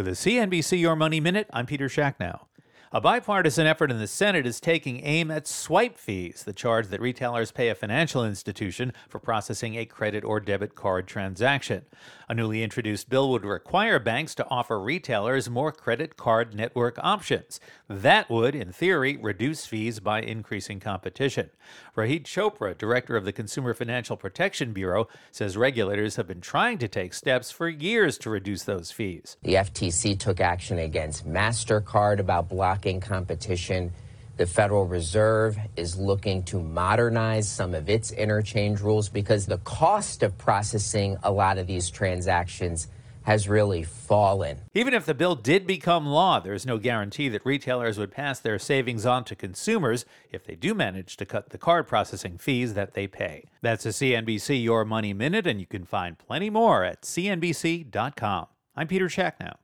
With a CNBC Your Money Minute, I'm Peter Schacknow. A bipartisan effort in the Senate is taking aim at swipe fees, the charge that retailers pay a financial institution for processing a credit or debit card transaction. A newly introduced bill would require banks to offer retailers more credit card network options. That would, in theory, reduce fees by increasing competition. Rohit Chopra, director of the Consumer Financial Protection Bureau, says regulators have been trying to take steps for years to reduce those fees. The FTC took action against MasterCard about blocking competition. The Federal Reserve is looking to modernize some of its interchange rules because the cost of processing a lot of these transactions has really fallen. Even if the bill did become law, there's no guarantee that retailers would pass their savings on to consumers if they do manage to cut the card processing fees that they pay. That's a CNBC Your Money Minute, and you can find plenty more at CNBC.com. I'm Peter Schacknow.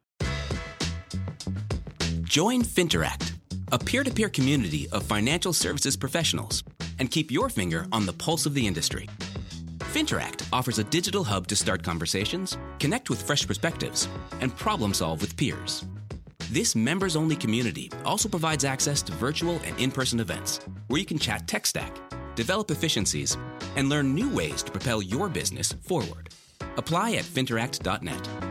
Join Finteract, a peer to peer community of financial services professionals, and keep your finger on the pulse of the industry. Finteract offers a digital hub to start conversations, connect with fresh perspectives, and problem solve with peers. This members only community also provides access to virtual and in person events where you can chat tech stack, develop efficiencies, and learn new ways to propel your business forward. Apply at finteract.net.